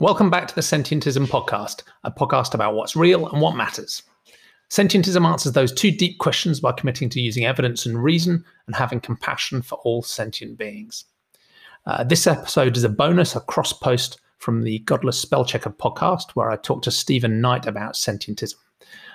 Welcome back to the Sentientism Podcast, a podcast about what's real and what matters. Sentientism answers those two deep questions by committing to using evidence and reason and having compassion for all sentient beings. Uh, this episode is a bonus, a cross post from the Godless Spellchecker podcast, where I talked to Stephen Knight about sentientism.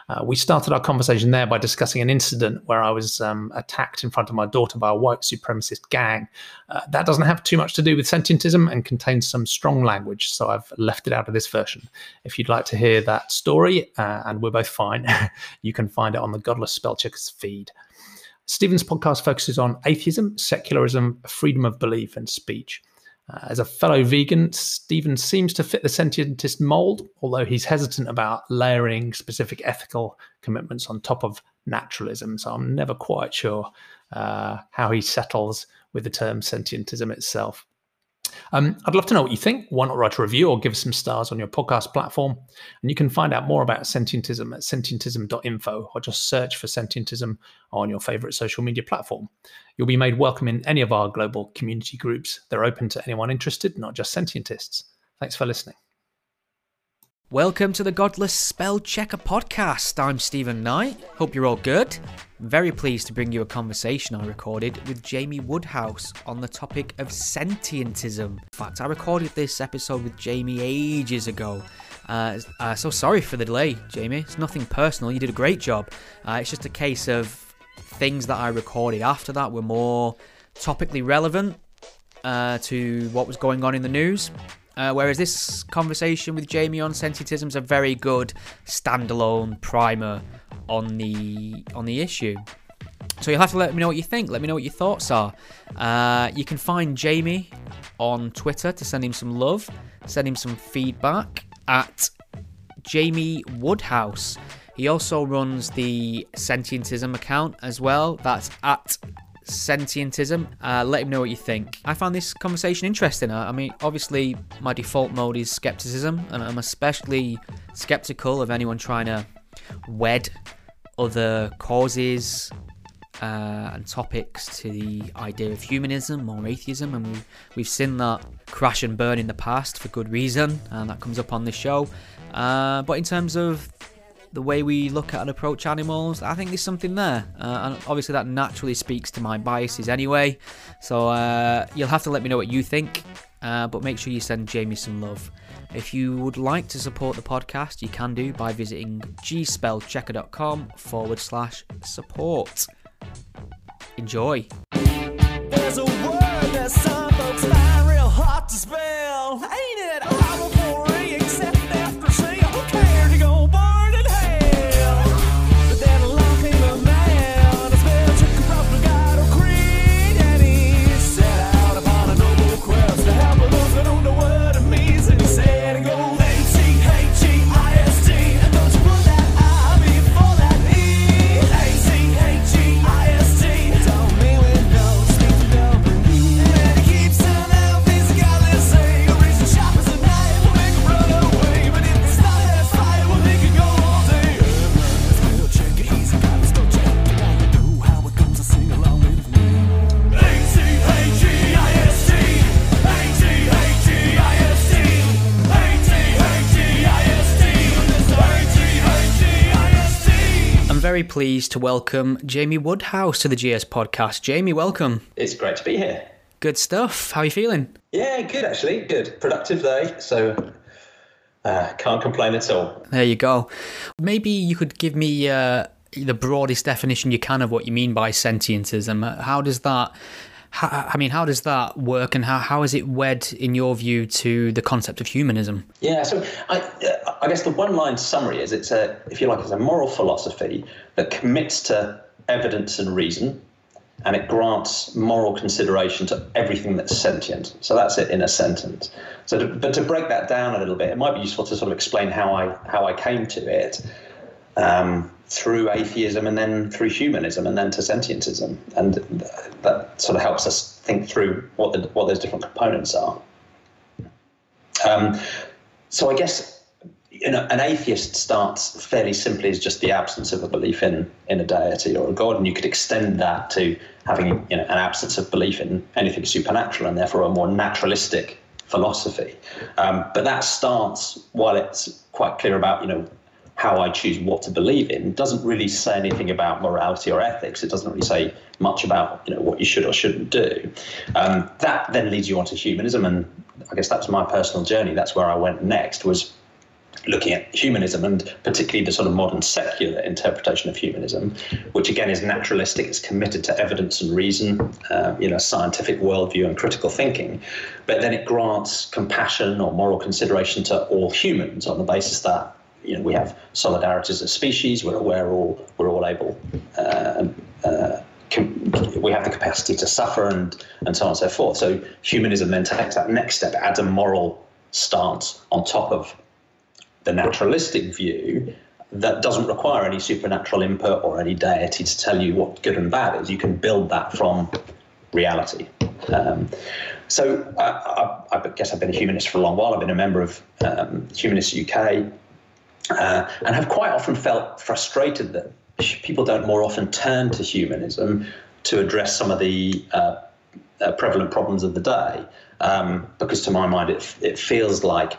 Uh, we started our conversation there by discussing an incident where I was um, attacked in front of my daughter by a white supremacist gang. Uh, that doesn't have too much to do with sentientism and contains some strong language, so I've left it out of this version. If you'd like to hear that story, uh, and we're both fine, you can find it on the Godless Spellcheckers feed. Stephen's podcast focuses on atheism, secularism, freedom of belief, and speech. Uh, as a fellow vegan, Stephen seems to fit the sentientist mold, although he's hesitant about layering specific ethical commitments on top of naturalism. So I'm never quite sure uh, how he settles with the term sentientism itself. Um, I'd love to know what you think. Why not write a review or give us some stars on your podcast platform? And you can find out more about sentientism at sentientism.info or just search for sentientism on your favorite social media platform. You'll be made welcome in any of our global community groups. They're open to anyone interested, not just sentientists. Thanks for listening. Welcome to the Godless Spell Checker podcast. I'm Stephen Knight. Hope you're all good. Very pleased to bring you a conversation I recorded with Jamie Woodhouse on the topic of sentientism. In fact, I recorded this episode with Jamie ages ago. Uh, uh, so sorry for the delay, Jamie. It's nothing personal. You did a great job. Uh, it's just a case of things that I recorded after that were more topically relevant uh, to what was going on in the news. Uh, whereas this conversation with Jamie on sentientism is a very good standalone primer on the on the issue. So you'll have to let me know what you think. Let me know what your thoughts are. Uh, you can find Jamie on Twitter to send him some love, send him some feedback at Jamie Woodhouse. He also runs the Sentientism account as well. That's at sentientism. Uh, let him know what you think. I found this conversation interesting. I mean, obviously, my default mode is skepticism, and I'm especially skeptical of anyone trying to wed other causes uh, and topics to the idea of humanism or atheism, and we, we've seen that crash and burn in the past for good reason, and that comes up on this show. Uh, but in terms of the way we look at and approach animals, I think there's something there. Uh, and obviously, that naturally speaks to my biases anyway. So uh, you'll have to let me know what you think. Uh, but make sure you send Jamie some love. If you would like to support the podcast, you can do by visiting gspellchecker.com forward slash support. Enjoy. Very pleased to welcome Jamie Woodhouse to the GS podcast. Jamie, welcome. It's great to be here. Good stuff. How are you feeling? Yeah, good actually. Good. Productive day. So uh, can't complain at all. There you go. Maybe you could give me uh, the broadest definition you can of what you mean by sentientism. How does that how, I mean, how does that work, and how, how is it wed, in your view, to the concept of humanism? Yeah, so I, uh, I guess the one-line summary is it's a, if you like, it's a moral philosophy that commits to evidence and reason, and it grants moral consideration to everything that's sentient. So that's it in a sentence. So, to, but to break that down a little bit, it might be useful to sort of explain how I how I came to it. Um, through atheism and then through humanism and then to sentientism. And that sort of helps us think through what, the, what those different components are. Um, so I guess you know, an atheist starts fairly simply as just the absence of a belief in, in a deity or a god, and you could extend that to having you know, an absence of belief in anything supernatural and therefore a more naturalistic philosophy. Um, but that stance, while it's quite clear about, you know, how I choose what to believe in, doesn't really say anything about morality or ethics. It doesn't really say much about, you know, what you should or shouldn't do. Um, that then leads you on to humanism, and I guess that's my personal journey. That's where I went next was looking at humanism and particularly the sort of modern secular interpretation of humanism, which again is naturalistic, it's committed to evidence and reason, uh, you know, scientific worldview and critical thinking, but then it grants compassion or moral consideration to all humans on the basis that you know we have solidarity as a species, we're aware all we're all able. Uh, uh, we have the capacity to suffer and and so on and so forth. So humanism then takes that next step, adds a moral stance on top of the naturalistic view that doesn't require any supernatural input or any deity to tell you what good and bad is. You can build that from reality. Um, so I, I, I, guess I've been a humanist for a long while. I've been a member of um, Humanists UK uh, and have quite often felt frustrated that people don't more often turn to humanism to address some of the uh, uh, prevalent problems of the day. Um, because to my mind, it, it feels like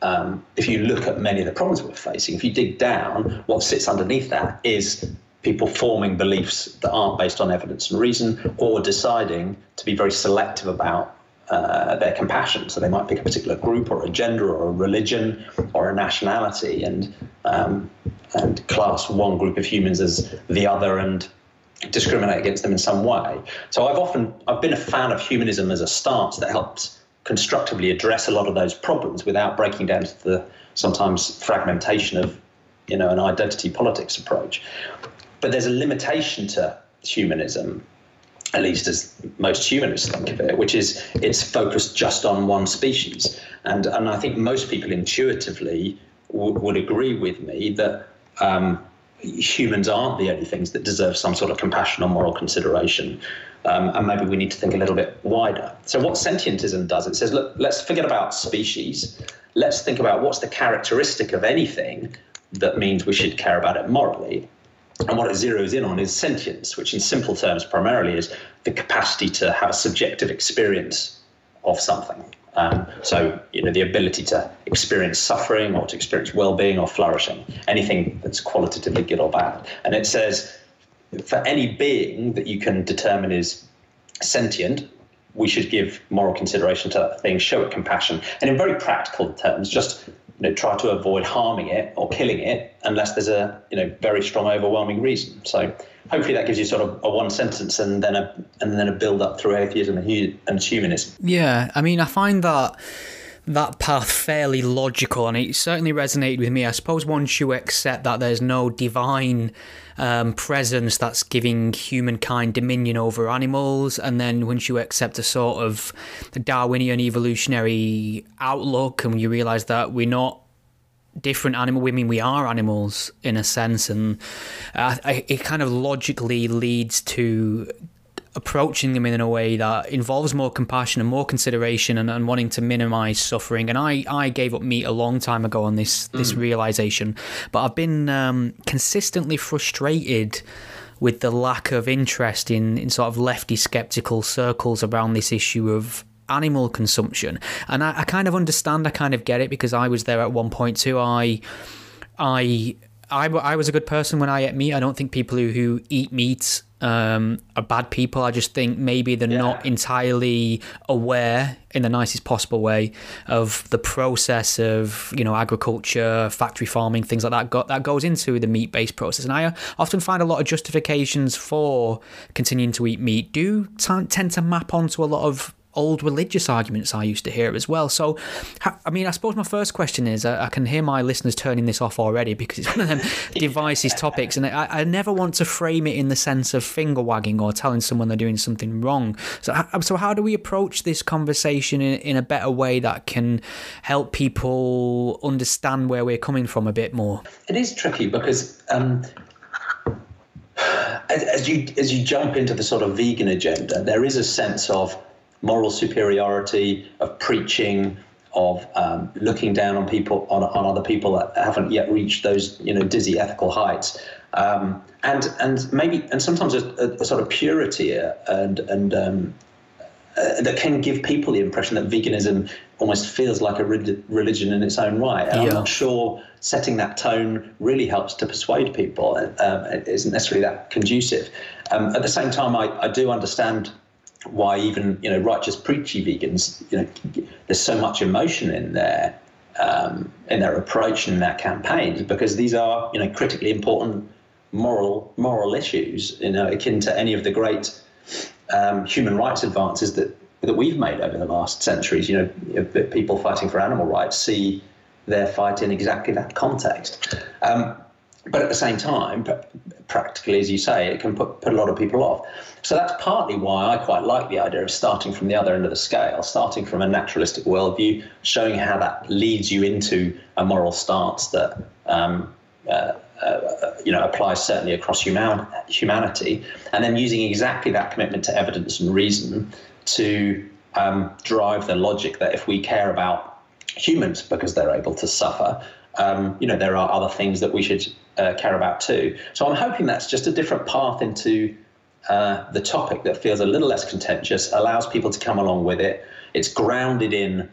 um, if you look at many of the problems we're facing, if you dig down, what sits underneath that is people forming beliefs that aren't based on evidence and reason or deciding to be very selective about uh, their compassion. So they might pick a particular group or a gender or a religion or a nationality and um, and class one group of humans as the other and discriminate against them in some way. So I've often I've been a fan of humanism as a stance that helps constructively address a lot of those problems without breaking down to the sometimes fragmentation of you know an identity politics approach. But there's a limitation to humanism, at least as most humanists think of it, which is it's focused just on one species. And and I think most people intuitively w- would agree with me that um, humans aren't the only things that deserve some sort of compassion or moral consideration. Um, and maybe we need to think a little bit wider. So, what sentientism does, it says, look, let's forget about species. Let's think about what's the characteristic of anything that means we should care about it morally. And what it zeroes in on is sentience, which in simple terms primarily is the capacity to have a subjective experience of something. Um, so, you know, the ability to experience suffering or to experience well-being or flourishing, anything that's qualitatively good or bad. And it says for any being that you can determine is sentient, we should give moral consideration to that thing, show it compassion, and in very practical terms, just you know, try to avoid harming it or killing it unless there's a you know very strong, overwhelming reason. So hopefully that gives you sort of a one sentence and then a and then a build up through atheism and, and humanism. Yeah, I mean, I find that that path fairly logical, and it certainly resonated with me. I suppose once you accept that there's no divine um, presence that's giving humankind dominion over animals, and then once you accept a sort of Darwinian evolutionary outlook, and you realise that we're not different animal. Mean, we are animals in a sense, and uh, it kind of logically leads to approaching them in a way that involves more compassion and more consideration and, and wanting to minimize suffering. And I, I gave up meat a long time ago on this this mm. realization, but I've been um, consistently frustrated with the lack of interest in, in sort of lefty skeptical circles around this issue of animal consumption. And I, I kind of understand, I kind of get it because I was there at one point too. I I I, I was a good person when I ate meat. I don't think people who, who eat meat um, are bad people. I just think maybe they're yeah. not entirely aware, in the nicest possible way, of the process of you know agriculture, factory farming, things like that. Got, that goes into the meat based process. And I often find a lot of justifications for continuing to eat meat do t- tend to map onto a lot of old religious arguments I used to hear as well. So, I mean, I suppose my first question is I can hear my listeners turning this off already because it's one of them devices topics, and I, I, never want to frame it in the sense of finger wagging or telling someone they're doing something wrong. So, so how do we approach this conversation in, in a better way that can help people understand where we're coming from a bit more? It is tricky because. Um, as, as you as you jump into the sort of vegan agenda, there is a sense of moral superiority, of preaching, of um, looking down on people on, on other people that haven't yet reached those you know dizzy ethical heights, um, and and maybe and sometimes a, a, sort of purity and and um, uh, that can give people the impression that veganism almost feels like a religion in its own right. And yeah. I'm not sure setting that tone really helps to persuade people. Um, it isn't necessarily that conducive. Um, at the same time, I, I do understand why even you know righteous preachy vegans you know there's so much emotion in their um, in their approach and their campaigns because these are you know critically important moral moral issues you know akin to any of the great um, human rights advances that that we've made over the last centuries. You know, people fighting for animal rights see their fight in exactly that context. Um, but at the same time, practically, as you say, it can put, put a lot of people off. So that's partly why I quite like the idea of starting from the other end of the scale, starting from a naturalistic worldview, showing how that leads you into a moral stance that um, uh, uh, you know applies certainly across human, humanity, and then using exactly that commitment to evidence and reason to um, drive the logic that if we care about humans because they're able to suffer, um, you know, there are other things that we should uh, care about too. So I'm hoping that's just a different path into uh, the topic that feels a little less contentious, allows people to come along with it. It's grounded in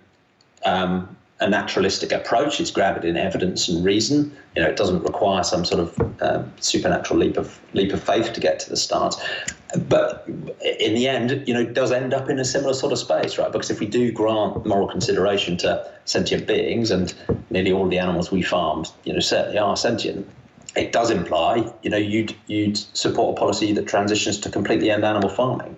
um, a naturalistic approach. It's grounded in evidence and reason. You know, it doesn't require some sort of uh, supernatural leap of leap of faith to get to the start. But in the end, you know, it does end up in a similar sort of space, right? Because if we do grant moral consideration to sentient beings, and nearly all the animals we farmed, you know, certainly are sentient, it does imply, you know, you'd you'd support a policy that transitions to completely end animal farming.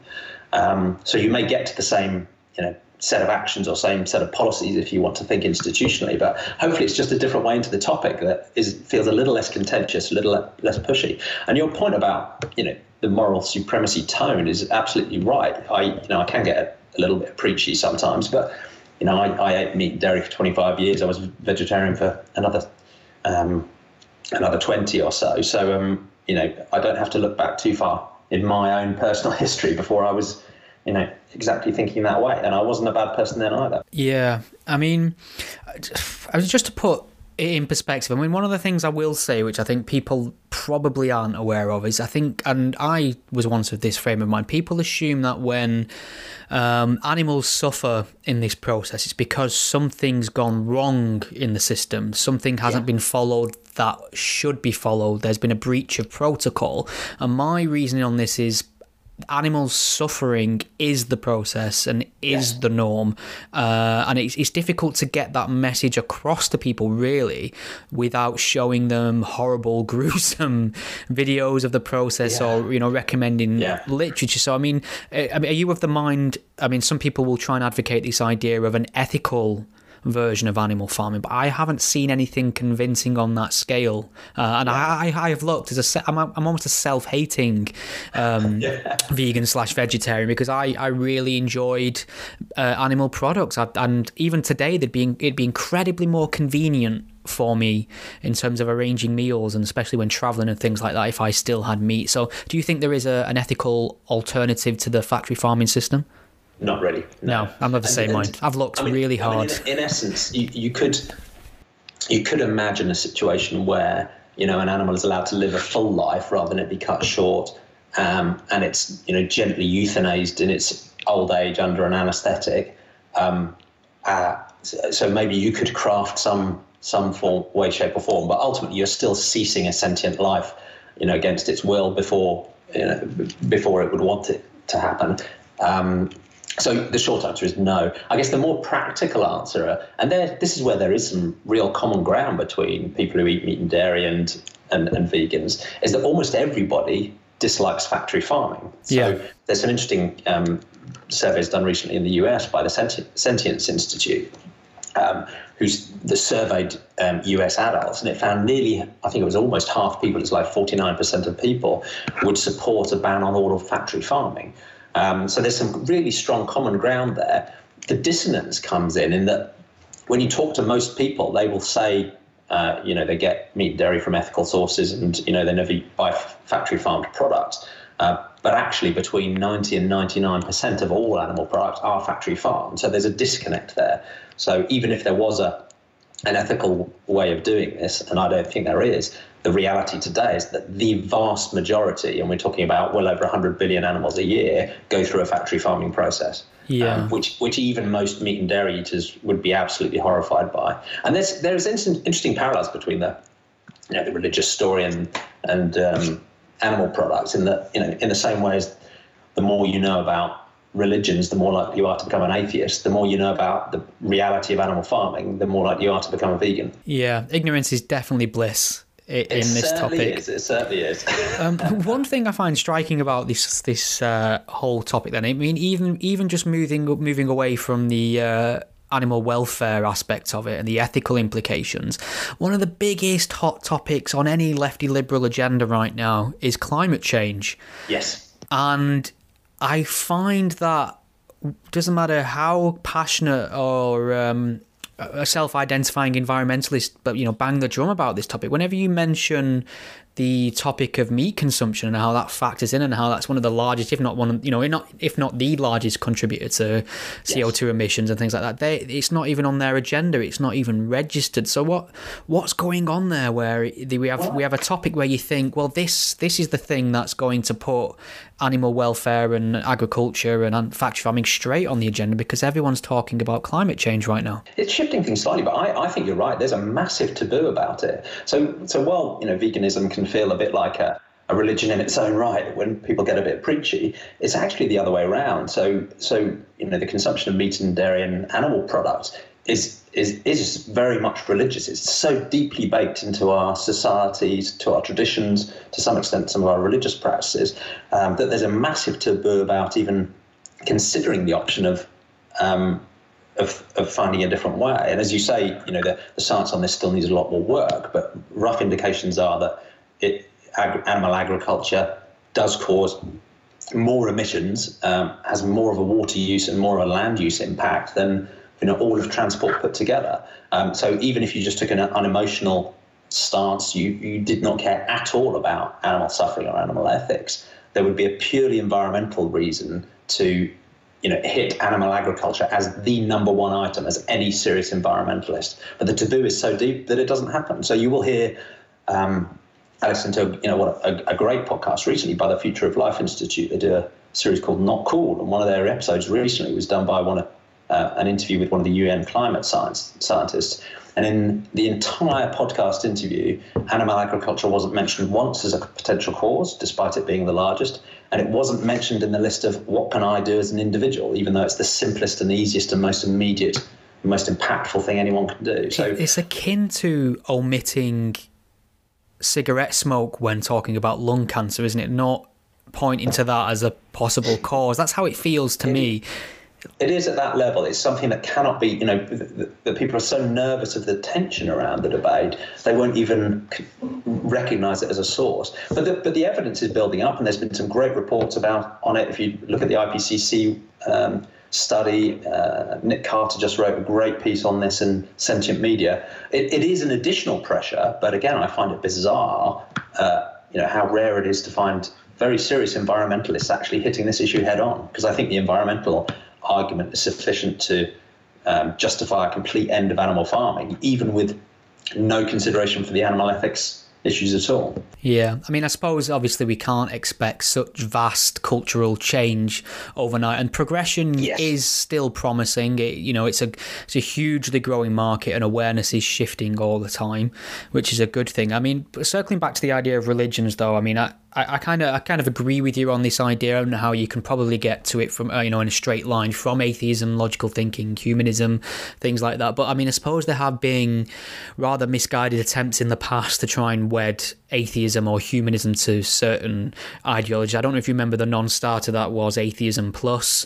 Um, so you may get to the same, you know, set of actions or same set of policies if you want to think institutionally. But hopefully, it's just a different way into the topic that is feels a little less contentious, a little less pushy. And your point about you know the moral supremacy tone is absolutely right. I you know I can get a, little bit preachy sometimes, but you know I, I ate meat and dairy for 25 years. I was vegetarian for another um, another 20 or so. So um, you know I don't have to look back too far in my own personal history before I was you know, exactly thinking that way. And I wasn't a bad person then either. Yeah. I mean, I was just to put in perspective, I mean, one of the things I will say, which I think people probably aren't aware of, is I think, and I was once of this frame of mind, people assume that when um, animals suffer in this process, it's because something's gone wrong in the system, something hasn't yeah. been followed that should be followed, there's been a breach of protocol. And my reasoning on this is animals suffering is the process and is yeah. the norm uh, and it's, it's difficult to get that message across to people really without showing them horrible gruesome videos of the process yeah. or you know recommending yeah. literature so i mean uh, are you of the mind i mean some people will try and advocate this idea of an ethical version of animal farming, but I haven't seen anything convincing on that scale. Uh, and I, I, have looked as a, I'm, I'm almost a self-hating um, yeah. vegan slash vegetarian because I, I really enjoyed uh, animal products, I, and even today they'd be it'd be incredibly more convenient for me in terms of arranging meals and especially when traveling and things like that if I still had meat. So, do you think there is a, an ethical alternative to the factory farming system? Not really. No, no I'm of the and, same and, mind. I've looked I mean, really hard. I mean, in, in, essence, you, you could you could imagine a situation where you know an animal is allowed to live a full life rather than it be cut short, um, and it's you know gently euthanized in its old age under an anaesthetic. Um, uh, so maybe you could craft some some form, way, shape, or form, but ultimately you're still ceasing a sentient life, you know, against its will before you know, before it would want it to happen. Um, so the short answer is no. I guess the more practical answer, and there, this is where there is some real common ground between people who eat meat and dairy and, and, and vegans, is that almost everybody dislikes factory farming. So yeah. there's some interesting um, surveys done recently in the US by the Sentience Institute, um, who's the surveyed um, US adults, and it found nearly, I think it was almost half people, it's like 49% of people would support a ban on all of factory farming. Um, so there's some really strong common ground there. The dissonance comes in in that when you talk to most people, they will say, uh, you know, they get meat and dairy from ethical sources and, you know, they never buy factory farmed products. Uh, but actually, between 90 and 99% of all animal products are factory farmed. So there's a disconnect there. So even if there was a an ethical way of doing this, and I don't think there is, the reality today is that the vast majority, and we're talking about well over 100 billion animals a year, go through a factory farming process. Yeah. Um, which which even most meat and dairy eaters would be absolutely horrified by. And there's there's interesting parallels between the you know the religious story and and um, animal products in that you know in the same way as the more you know about religions, the more likely you are to become an atheist. The more you know about the reality of animal farming, the more likely you are to become a vegan. Yeah, ignorance is definitely bliss in It this topic. Is, it certainly is. Um, one thing I find striking about this this uh, whole topic, then, I mean, even even just moving moving away from the uh, animal welfare aspect of it and the ethical implications, one of the biggest hot topics on any lefty liberal agenda right now is climate change, yes. and I find that doesn't matter how passionate or um, a self-identifying environmentalist, but you know, bang the drum about this topic. Whenever you mention the topic of meat consumption and how that factors in, and how that's one of the largest, if not one, of- you know, not if not the largest contributor to CO two emissions and things like that, they it's not even on their agenda. It's not even registered. So what what's going on there? Where we have we have a topic where you think, well, this this is the thing that's going to put animal welfare and agriculture and factory farming straight on the agenda because everyone's talking about climate change right now. It's shifting things slightly, but I, I think you're right. There's a massive taboo about it. So, so while you know veganism can feel a bit like a, a religion in its own right, when people get a bit preachy, it's actually the other way around. So, so you know the consumption of meat and dairy and animal products is is is very much religious. It's so deeply baked into our societies, to our traditions, to some extent, some of our religious practices, um, that there's a massive taboo about even considering the option of um, of, of finding a different way. And as you say, you know, the, the science on this still needs a lot more work, but rough indications are that it, ag- animal agriculture does cause more emissions, um, has more of a water use and more of a land use impact than you know all of transport put together. Um, so even if you just took an unemotional stance, you you did not care at all about animal suffering or animal ethics, there would be a purely environmental reason to you know, hit animal agriculture as the number one item as any serious environmentalist. But the taboo is so deep that it doesn't happen. So you will hear um, listened to you know what a, a great podcast recently by the Future of Life Institute. They do a series called Not Cool, and one of their episodes recently was done by one of uh, an interview with one of the UN climate science scientists. And in the entire podcast interview, animal agriculture wasn't mentioned once as a potential cause, despite it being the largest. And it wasn't mentioned in the list of what can I do as an individual, even though it's the simplest and easiest and most immediate, most impactful thing anyone can do. So It's akin to omitting cigarette smoke when talking about lung cancer, isn't it? Not pointing to that as a possible cause. That's how it feels to me. it is at that level. It's something that cannot be, you know, that people are so nervous of the tension around the debate, they won't even recognize it as a source. But the, but the evidence is building up, and there's been some great reports about on it. If you look at the IPCC um, study, uh, Nick Carter just wrote a great piece on this in Sentient Media. It, it is an additional pressure, but again, I find it bizarre, uh, you know, how rare it is to find very serious environmentalists actually hitting this issue head on, because I think the environmental argument is sufficient to um, justify a complete end of animal farming, even with no consideration for the animal ethics issues at all. Yeah, I mean, I suppose obviously we can't expect such vast cultural change overnight, and progression Yes. is still promising. It, you know, it's a it's a hugely growing market, and awareness is shifting all the time, which is a good thing. I mean, circling back to the idea of religions, though, I mean, I. I kind of, I kind of agree with you on this idea and how you can probably get to it from, uh, you know, in a straight line from atheism, logical thinking, humanism, things like that. But I mean, I suppose there have been rather misguided attempts in the past to try and wed atheism or humanism to certain ideology. I don't know if you remember the non-starter that was atheism plus.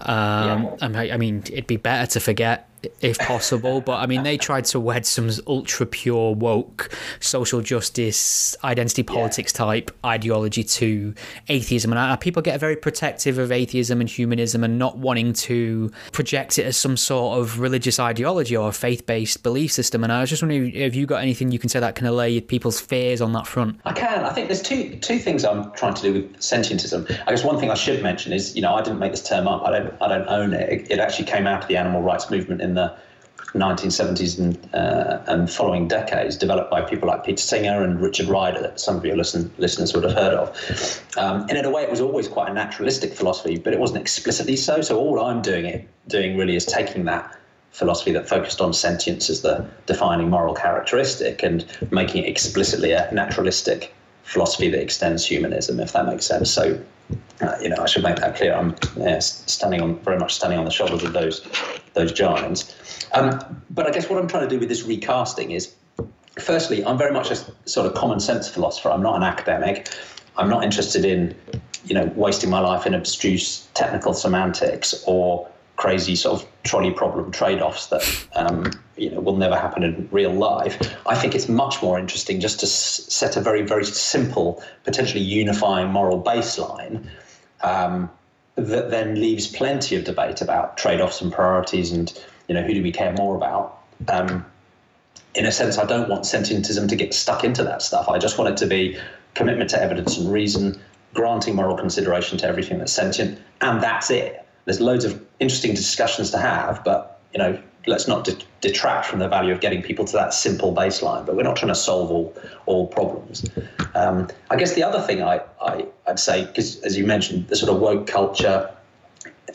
Um, I mean- I mean, it'd be better to forget if possible, but I mean, they tried to wed some ultra pure woke social justice, identity politics type ideology to atheism, and uh, people get very protective of atheism and humanism and not wanting to project it as some sort of religious ideology or faith-based belief system. And I was just wondering if you got anything you can say that can allay people's fears on that front. I can. I think there's two two things I'm trying to do with sentientism. I guess one thing I should mention is, you know, I didn't make this term up. I don't I don't own it. It, it actually came out of the animal rights movement in the 1970s and, uh, and following decades, developed by people like Peter Singer and Richard Ryder, that some of your listen, listeners would have heard of. Um, and in a way, it was always quite a naturalistic philosophy, but it wasn't explicitly so. So all I'm doing it doing really is taking that philosophy that focused on sentience as the defining moral characteristic and making it explicitly a naturalistic philosophy that extends humanism, if that makes sense. So, uh, you know, I should make that clear. I'm yeah, standing on very much standing on the shoulders of those those giants. Um, but I guess what I'm trying to do with this recasting is, firstly, I'm very much a sort of common sense philosopher. I'm not an academic. I'm not interested in, you know, wasting my life in abstruse technical semantics or crazy sort of trolley problem trade-offs that um, you know will never happen in real life. I think it's much more interesting just to s- set a very very simple, potentially unifying moral baseline um, that then leaves plenty of debate about trade-offs and priorities and you know who do we care more about. Um, in a sense, I don't want sentientism to get stuck into that stuff. I just want it to be commitment to evidence and reason, granting moral consideration to everything that's sentient, and that's it there's loads of interesting discussions to have, but you know, let's not de- detract from the value of getting people to that simple baseline. But we're not trying to solve all all problems. Um, I guess the other thing I, I would say, because as you mentioned, the sort of woke culture,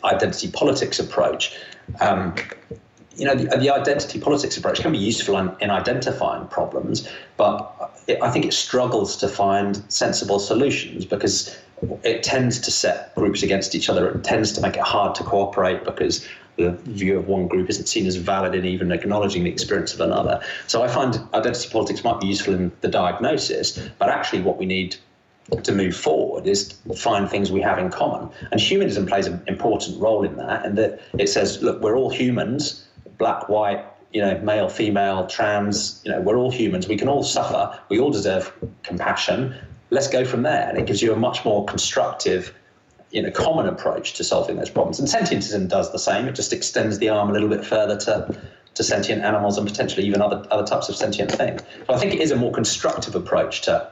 identity politics approach. Um, you know, the, the, identity politics approach can be useful in, in identifying problems, but it, I think it struggles to find sensible solutions because it tends to set groups against each other. It tends to make it hard to cooperate because the view of one group isn't seen as valid in even acknowledging the experience of another. So I find identity politics might be useful in the diagnosis, but actually what we need to move forward is find things we have in common. And humanism plays an important role in that, and that it says, look, we're all humans, black, white, you know, male, female, trans, you know, we're all humans. We can all suffer. We all deserve compassion let's go from there. And it gives you a much more constructive, you know, common approach to solving those problems. And sentientism does the same. It just extends the arm a little bit further to to sentient animals and potentially even other other types of sentient things. So I think it is a more constructive approach to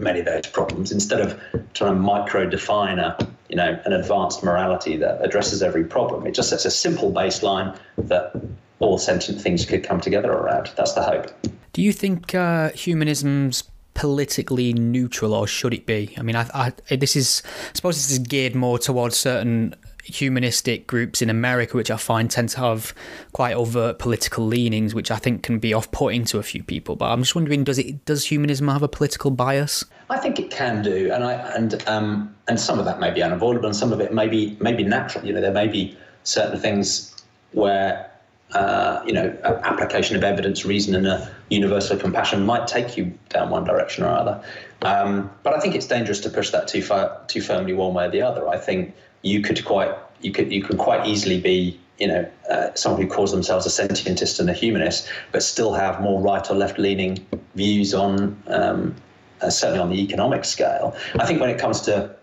many of those problems instead of trying to micro define a you know an advanced morality that addresses every problem. It just sets a simple baseline that all sentient things could come together around. That's the hope. Do you think uh, humanism's politically neutral, or should it be? I mean, I, I, this is, I suppose, this is geared more towards certain humanistic groups in America, which I find tend to have quite overt political leanings, which I think can be off-putting to a few people. But I'm just wondering, does it does humanism have a political bias? I think it can do, and I and um and some of that may be unavoidable, and some of it may be maybe natural. You know, there may be certain things where uh, you know, application of evidence, reason, and a universal compassion might take you down one direction or other. Um, but I think it's dangerous to push that too far, too firmly one way or the other. I think you could quite, you could, you could quite easily be, you know, uh, someone who calls themselves a sentientist and a humanist, but still have more right or left leaning views on, um, uh, certainly on the economic scale. I think when it comes to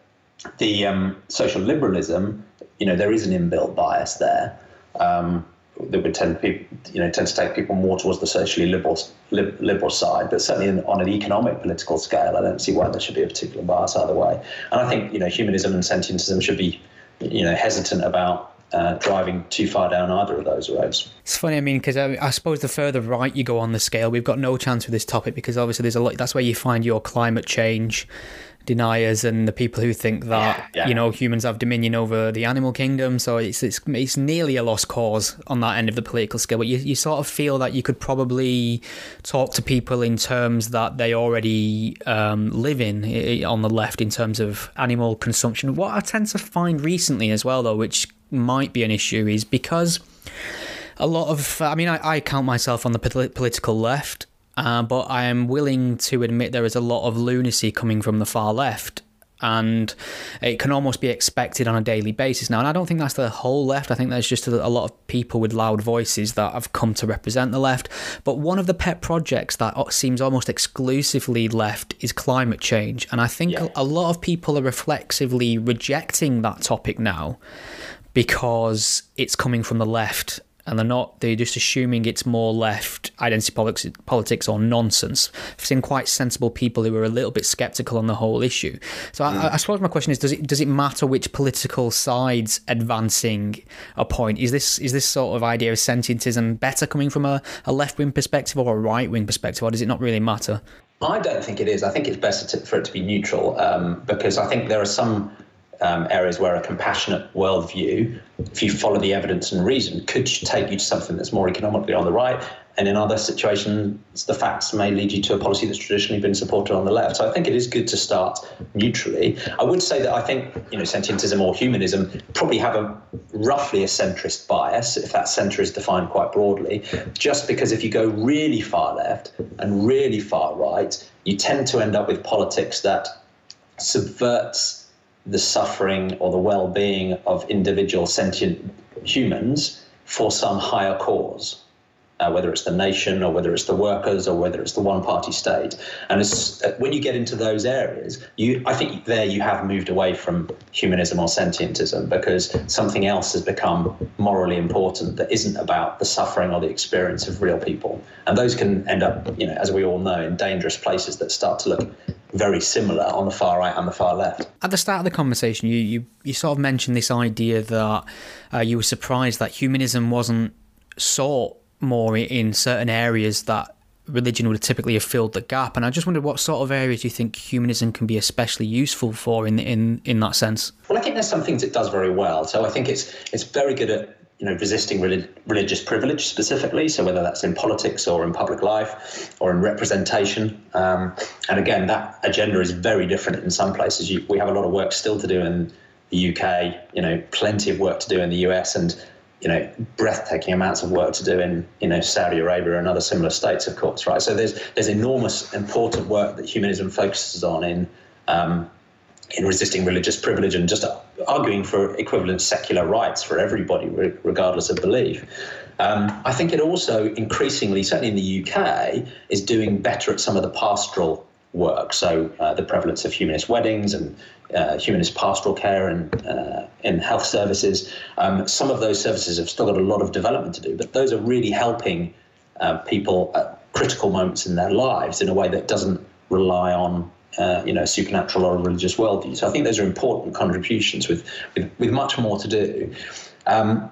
the um, social liberalism, you know, there is an inbuilt bias there. Um, that would tend people, you know, tend to take people more towards the socially liberal liberal side. But certainly in, on an economic political scale, I don't see why there should be a particular bias either way. And I think you know humanism and sentientism should be, you know, hesitant about uh, driving too far down either of those roads. It's funny, I mean, because I, I, suppose the further right you go on the scale, we've got no chance with this topic because obviously there's a lot. That's where you find your climate change deniers and the people who think that yeah, yeah. you know humans have dominion over the animal kingdom. So it's it's it's nearly a lost cause on that end of the political scale. But you you sort of feel that you could probably talk to people in terms that they already um, live in on the left in terms of animal consumption. What I tend to find recently as well, though, which might be an issue, is because a lot of I mean I, I count myself on the political left uh, but I am willing to admit there is a lot of lunacy coming from the far left. And it can almost be expected on a daily basis now. And I don't think that's the whole left. I think there's just a, a lot of people with loud voices that have come to represent the left. But one of the pet projects that seems almost exclusively left is climate change. And I think yeah. a lot of people are reflexively rejecting that topic now because it's coming from the left and they're not they're just assuming it's more left identity politics, politics or nonsense. I've seen quite sensible people who are a little bit skeptical on the whole issue. So mm. I, I, suppose my question is: Does it does it matter which political sides advancing a point? Is this is this sort of idea of sentientism better coming from a, a left wing perspective or a right wing perspective, or does it not really matter? I don't think it is. I think it's better to, for it to be neutral um, because I think there are some um, areas where a compassionate worldview, if you follow the evidence and reason, could take you to something that's more economically on the right. And in other situations, the facts may lead you to a policy that's traditionally been supported on the left. So I think it is good to start neutrally. I would say that I think you know sentientism or humanism probably have a roughly a centrist bias, if that centre is defined quite broadly. Just because if you go really far left and really far right, you tend to end up with politics that subverts the suffering or the well being of individual sentient humans for some higher cause. Uh, whether it's the nation or whether it's the workers or whether it's the one party state. And uh, when you get into those areas, you, I think there you have moved away from humanism or sentientism because something else has become morally important that isn't about the suffering or the experience of real people. And those can end up, you know, as we all know, in dangerous places that start to look very similar on the far right and the far left. At the start of the conversation, you you, you sort of mentioned this idea that uh, you were surprised that humanism wasn't sought more in certain areas that religion would typically have filled the gap. And I just wondered what sort of areas you think humanism can be especially useful for in in in that sense. Well, I think there's some things it does very well. So I think it's it's very good at you know, resisting relig- religious privilege specifically. So whether that's in politics or in public life or in representation. Um, and again, that agenda is very different in some places. You, we have a lot of work still to do in the UK. You know, plenty of work to do in the US, and you know, breathtaking amounts of work to do in you know Saudi Arabia and other similar states, of course, right? So there's there's enormous important work that humanism focuses on in um, in resisting religious privilege and just arguing for equivalent secular rights for everybody, regardless of belief. Um, I think it also increasingly, certainly in the UK, is doing better at some of the pastoral work. So uh, the prevalence of humanist weddings and uh, humanist pastoral care and uh, in health services. Um, some of those services have still got a lot of development to do, but those are really helping uh, people at critical moments in their lives in a way that doesn't rely on uh, you know, supernatural or religious worldview. So I think those are important contributions with, with, with much more to do. Um,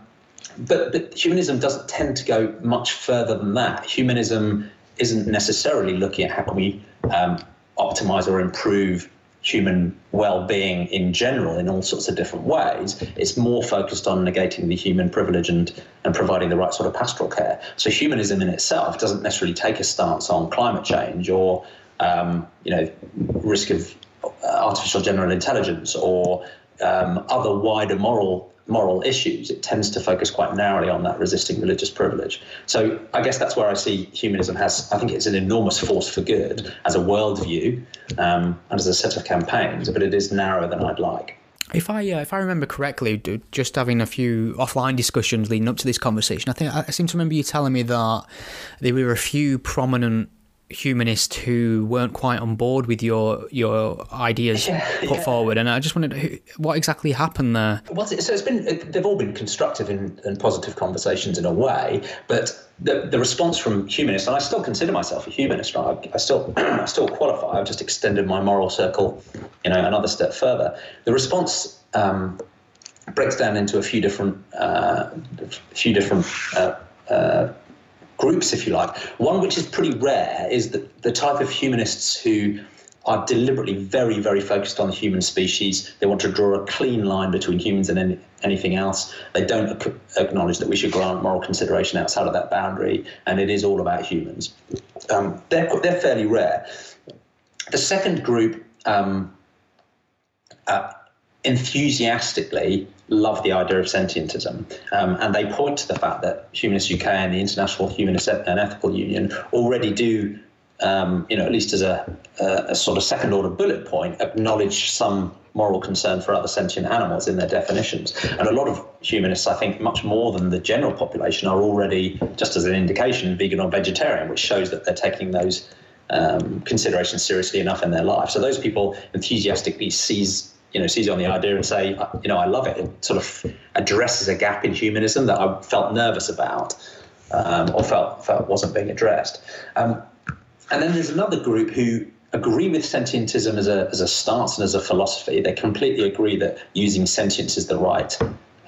but, but humanism doesn't tend to go much further than that. Humanism isn't necessarily looking at how can we um, optimize or improve human well-being in general in all sorts of different ways. It's more focused on negating the human privilege and and providing the right sort of pastoral care. So humanism in itself doesn't necessarily take a stance on climate change or um, you know, risk of artificial general intelligence or um, other wider moral moral issues, it tends to focus quite narrowly on that resisting religious privilege. So I guess that's where I see humanism has, I think it's an enormous force for good as a worldview um, and as a set of campaigns, but it is narrower than I'd like. If I uh, if I remember correctly, just having a few offline discussions leading up to this conversation, I think I seem to remember you telling me that there were a few prominent humanists who weren't quite on board with your your ideas yeah, put yeah. forward, and I just wondered who, what exactly happened there. Well, so it's been they've all been constructive and, and positive conversations in a way, but the, the response from humanists, and I still consider myself a humanist, right? I still I still qualify. I've just extended my moral circle, you know, another step further. The response. Um, breaks down into a few different, uh, a few different uh, uh, groups, if you like. One which is pretty rare is the, the type of humanists who are deliberately very, very focused on the human species. They want to draw a clean line between humans and any, anything else. They don't acknowledge that we should grant moral consideration outside of that boundary, and it is all about humans. Um, they're, they're fairly rare. The second group um, uh, enthusiastically love the idea of sentientism. Um, and they point to the fact that Humanist UK and the International Humanist and Ethical Union already do, um, you know, at least as a, a, a, sort of second order bullet point, acknowledge some moral concern for other sentient animals in their definitions. And a lot of humanists, I think, much more than the general population, are already, just as an indication, vegan or vegetarian, which shows that they're taking those um, considerations seriously enough in their life. So those people enthusiastically seize you know seize on the idea and say, uh, you know, I love it. It sort of addresses a gap in humanism that I felt nervous about, um, or felt felt wasn't being addressed. Um, and then there's another group who agree with sentientism as a as a stance and as a philosophy. They completely agree that using sentience is the right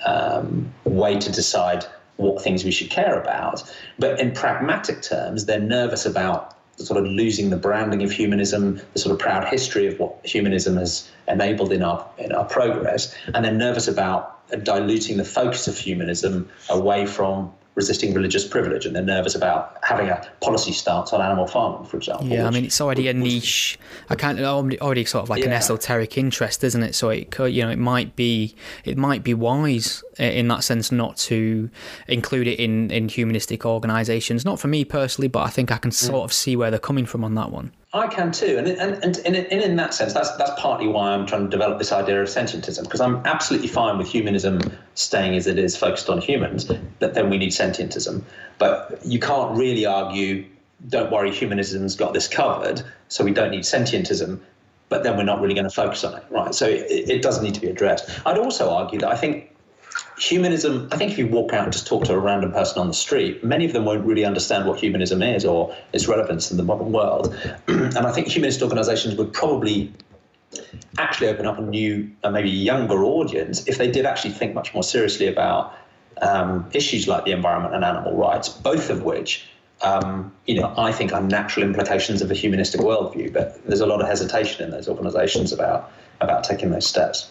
um, way to decide what things we should care about. But in pragmatic terms, they're nervous about sort of losing the branding of humanism, the sort of proud history of what humanism has enabled in our in our progress, and they're nervous about diluting the focus of humanism away from resisting religious privilege and they're nervous about having a policy stance on animal farming, for example. Yeah, I mean, it's already a niche. I can't already sort of like yeah. an esoteric interest, isn't it? So it could, you know, it might be it might be wise in that sense not to include it in in humanistic organisations. Not for me personally, but I think I can mm. sort of see where they're coming from on that one. I can too, and and and, and in that sense, that's that's partly why I'm trying to develop this idea of sentientism because I'm absolutely fine with humanism staying as it is, focused on humans. But then we need sentientism. But you can't really argue, don't worry, humanism's got this covered, so we don't need sentientism. But then we're not really going to focus on it, right? So it, it does need to be addressed. I'd also argue that I think humanism, I think if you walk out and just talk to a random person on the street, many of them won't really understand what humanism is or its relevance in the modern world. and I think humanist organizations would probably actually open up a new, uh, maybe younger audience if they did actually think much more seriously about um, issues like the environment and animal rights, both of which. Um, you know, I think are natural implications of a humanistic worldview, but there's a lot of hesitation in those organisations about about taking those steps.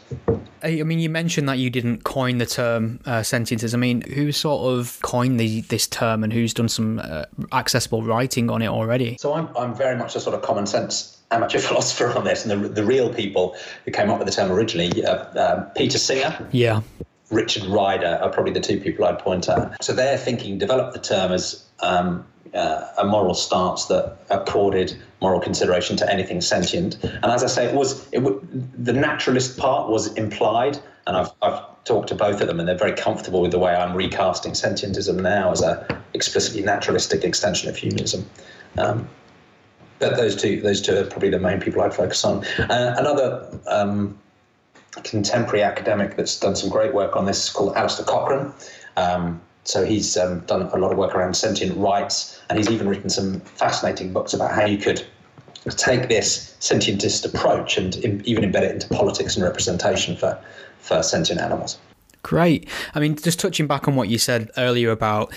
I mean, you mentioned that you didn't coin the term uh, sentientism. I mean, who sort of coined the, this term and who's done some uh, accessible writing on it already? So I'm, I'm very much a sort of common sense amateur philosopher on this, and the, the real people who came up with the term originally, uh, uh, Peter Singer. Yeah. Richard Ryder are probably the two people I'd point at. So their thinking developed the term as um, uh, a moral stance that accorded moral consideration to anything sentient. And as I say, it was it w- the naturalist part was implied, and I've, I've talked to both of them, and they're very comfortable with the way I'm recasting sentientism now as a explicitly naturalistic extension of humanism. Um, but those two, those two are probably the main people I'd focus on. Uh, another um, contemporary academic that's done some great work on this is called Alasdair Cochrane. Um, so he's um, done a lot of work around sentient rights, and he's even written some fascinating books about how you could take this sentientist approach and even embed it into politics and representation for, for sentient animals. Great. I mean, just touching back on what you said earlier about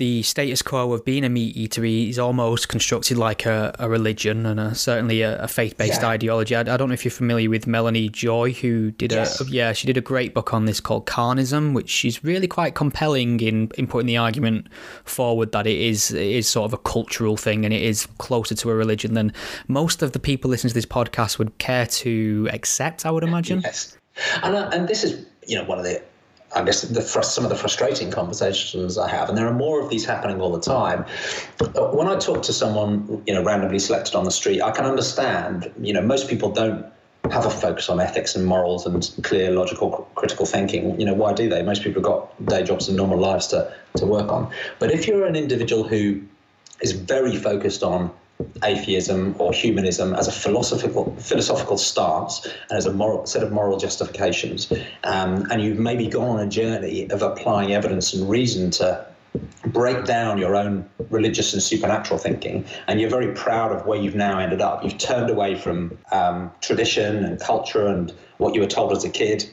the status quo of being a meat eater is almost constructed like a, a religion and a, certainly a, a faith based yeah. ideology. I, I, don't know if you're familiar with Melanie Joy, who did yes. a yeah she did a great book on this called Carnism, which is really quite compelling in, in putting the argument forward that it is it is sort of a cultural thing and it is closer to a religion than most of the people listening to this podcast would care to accept. I would imagine. Yes, and uh, and this is you know one of the I guess the, some of the frustrating conversations I have, and there are more of these happening all the time. Uh, when I talk to someone, you know, randomly selected on the street, I can understand. You know, most people don't have a focus on ethics and morals and clear, logical, critical thinking. You know, why do they? Most people have got day jobs and normal lives to to work on. But if you're an individual who is very focused on atheism or humanism as a philosophical philosophical stance and as a moral set of moral justifications, um, and you've maybe gone on a journey of applying evidence and reason to break down your own religious and supernatural thinking, and you're very proud of where you've now ended up. You've turned away from um, tradition and culture and what you were told as a kid.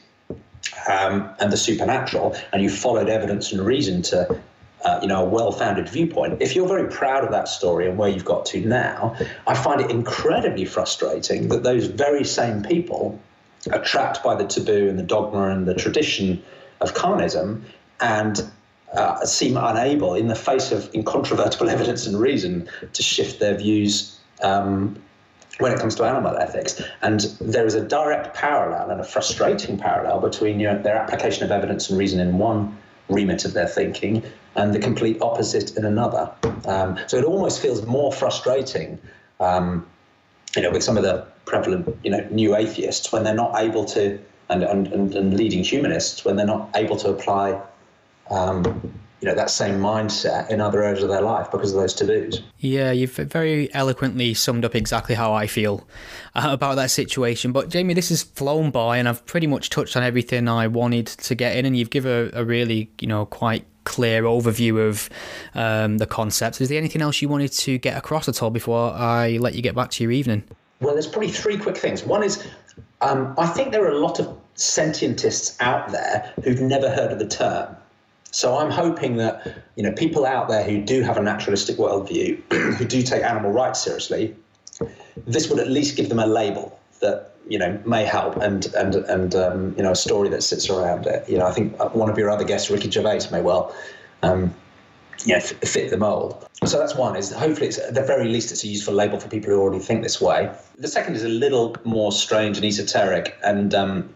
Um, and the supernatural, and you followed evidence and reason to uh, you know, a well-founded viewpoint. If you're very proud of that story and where you've got to now, I find it incredibly frustrating that those very same people are trapped by the taboo and the dogma and the tradition of carnism and uh, seem unable, in the face of incontrovertible evidence and reason, to shift their views um, when it comes to animal ethics. And there is a direct parallel and a frustrating parallel between you know, their application of evidence and reason in one remit of their thinking and the complete opposite in another. Um, so it almost feels more frustrating, um, you know, with some of the prevalent, you know, new atheists when they're not able to, and, and, and, leading humanists when they're not able to apply um, you know that same mindset in other areas of their life because of those taboos. Yeah, you've very eloquently summed up exactly how I feel uh, about that situation. But Jamie, this has flown by, and I've pretty much touched on everything I wanted to get in, and you've given a, a really, you know, quite clear overview of um, the concepts. Is there anything else you wanted to get across at all before I let you get back to your evening? Well, there's probably three quick things. One is, um, I think there are a lot of sentientists out there who've never heard of the term. So I'm hoping that you know people out there who do have a naturalistic worldview, who do take animal rights seriously, this would at least give them a label that you know may help and and and um, you know a story that sits around it. You know, I think one of your other guests, Ricky Gervais, may well. Um, know, fit the mold. So that's one. Is hopefully it's at the very least it's a useful label for people who already think this way. The second is a little more strange and esoteric, and um,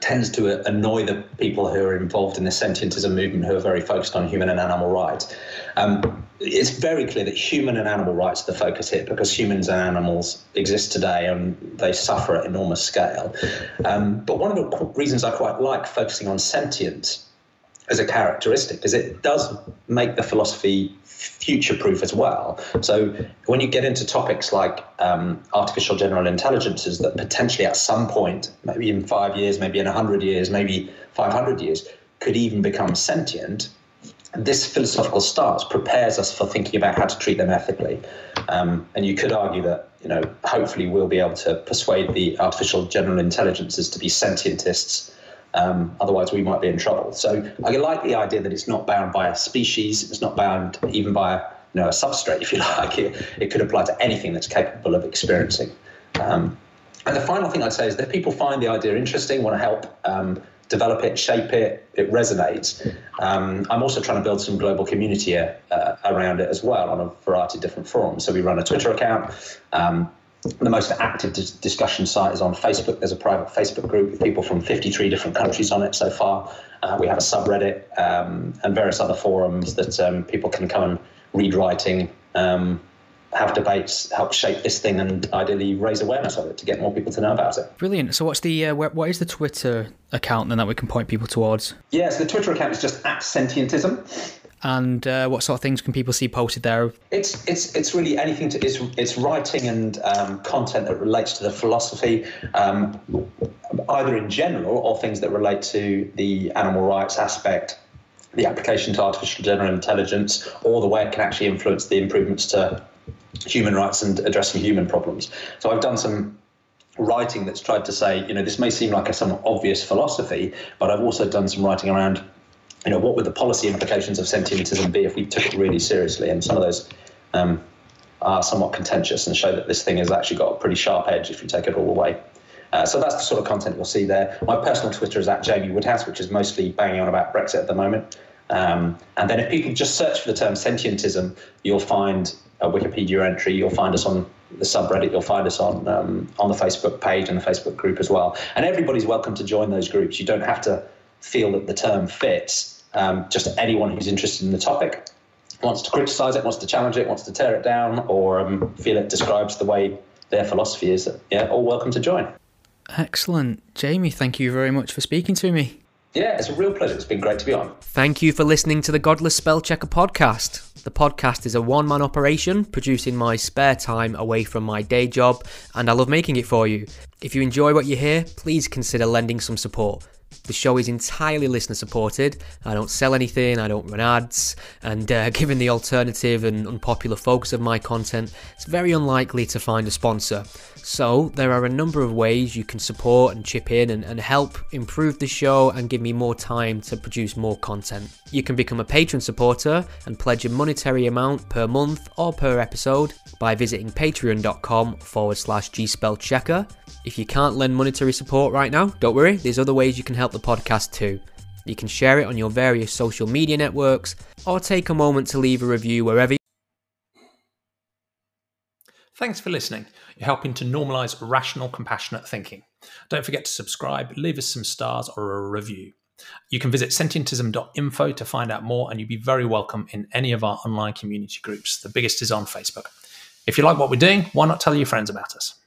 tends to annoy the people who are involved in the sentientism movement who are very focused on human and animal rights. Um, it's very clear that human and animal rights are the focus here because humans and animals exist today and they suffer at enormous scale. Um, but one of the reasons I quite like focusing on sentience as a characteristic because it does make the philosophy future proof as well. So when you get into topics like um, artificial general intelligences that potentially at some point, maybe in five years, maybe in 100 years, maybe 500 years, could even become sentient, this philosophical stance prepares us for thinking about how to treat them ethically. Um, and you could argue that, you know, hopefully we'll be able to persuade the artificial general intelligences to be sentientists um, otherwise, we might be in trouble. So I like the idea that it's not bound by a species. It's not bound even by a, you know, a substrate, if you like. It, it could apply to anything that's capable of experiencing. Um, and the final thing I'd say is that if people find the idea interesting, want to help um, develop it, shape it, it resonates. Um, I'm also trying to build some global community uh, around it as well on a variety of different forums. So we run a Twitter account. Um, the most active dis- discussion site is on Facebook. There's a private Facebook group with people from 53 different countries on it so far. Uh, we have a subreddit um, and various other forums that um, people can come and read writing, um, have debates, help shape this thing, and ideally raise awareness of it to get more people to know about it. Brilliant. So, what's the uh, what is the Twitter account then that we can point people towards? Yes, the Twitter account is just at Sentientism and uh, what sort of things can people see posted there? It's it's it's really anything to it's it's writing and um, content that relates to the philosophy, um, either in general or things that relate to the animal rights aspect, the application to artificial general intelligence, or the way it can actually influence the improvements to human rights and addressing human problems. So I've done some writing that's tried to say, you know, this may seem like a somewhat obvious philosophy, but I've also done some writing around you know, what would the policy implications of sentientism be if we took it really seriously? And some of those um, are somewhat contentious and show that this thing has actually got a pretty sharp edge if you take it all away. Uh, so that's the sort of content you'll see there. My personal Twitter is at Jamie Woodhouse, which is mostly banging on about Brexit at the moment. Um, and then if people just search for the term sentientism, you'll find a Wikipedia entry. You'll find us on the subreddit. You'll find us on um, on the Facebook page and the Facebook group as well. And everybody's welcome to join those groups. You don't have to feel that the term fits. Um, just anyone who's interested in the topic wants to criticize it, wants to challenge it, wants to tear it down, or um, feel it describes the way their philosophy is. Yeah, all welcome to join. Excellent. Jamie, thank you very much for speaking to me. Yeah, it's a real pleasure. It's been great to be on. Thank you for listening to the Godless Spellchecker podcast. The podcast is a one man operation produced in my spare time away from my day job, and I love making it for you. If you enjoy what you hear, please consider lending some support. The show is entirely listener supported. I don't sell anything, I don't run ads, and uh, given the alternative and unpopular focus of my content, it's very unlikely to find a sponsor. So, there are a number of ways you can support and chip in and, and help improve the show and give me more time to produce more content. You can become a patron supporter and pledge a monetary amount per month or per episode by visiting patreon.com forward slash gspellchecker. If you can't lend monetary support right now, don't worry, there's other ways you can help the podcast too. You can share it on your various social media networks or take a moment to leave a review wherever. you. Thanks for listening. You're helping to normalize rational, compassionate thinking. Don't forget to subscribe, leave us some stars or a review. You can visit sentientism.info to find out more, and you'd be very welcome in any of our online community groups. The biggest is on Facebook. If you like what we're doing, why not tell your friends about us?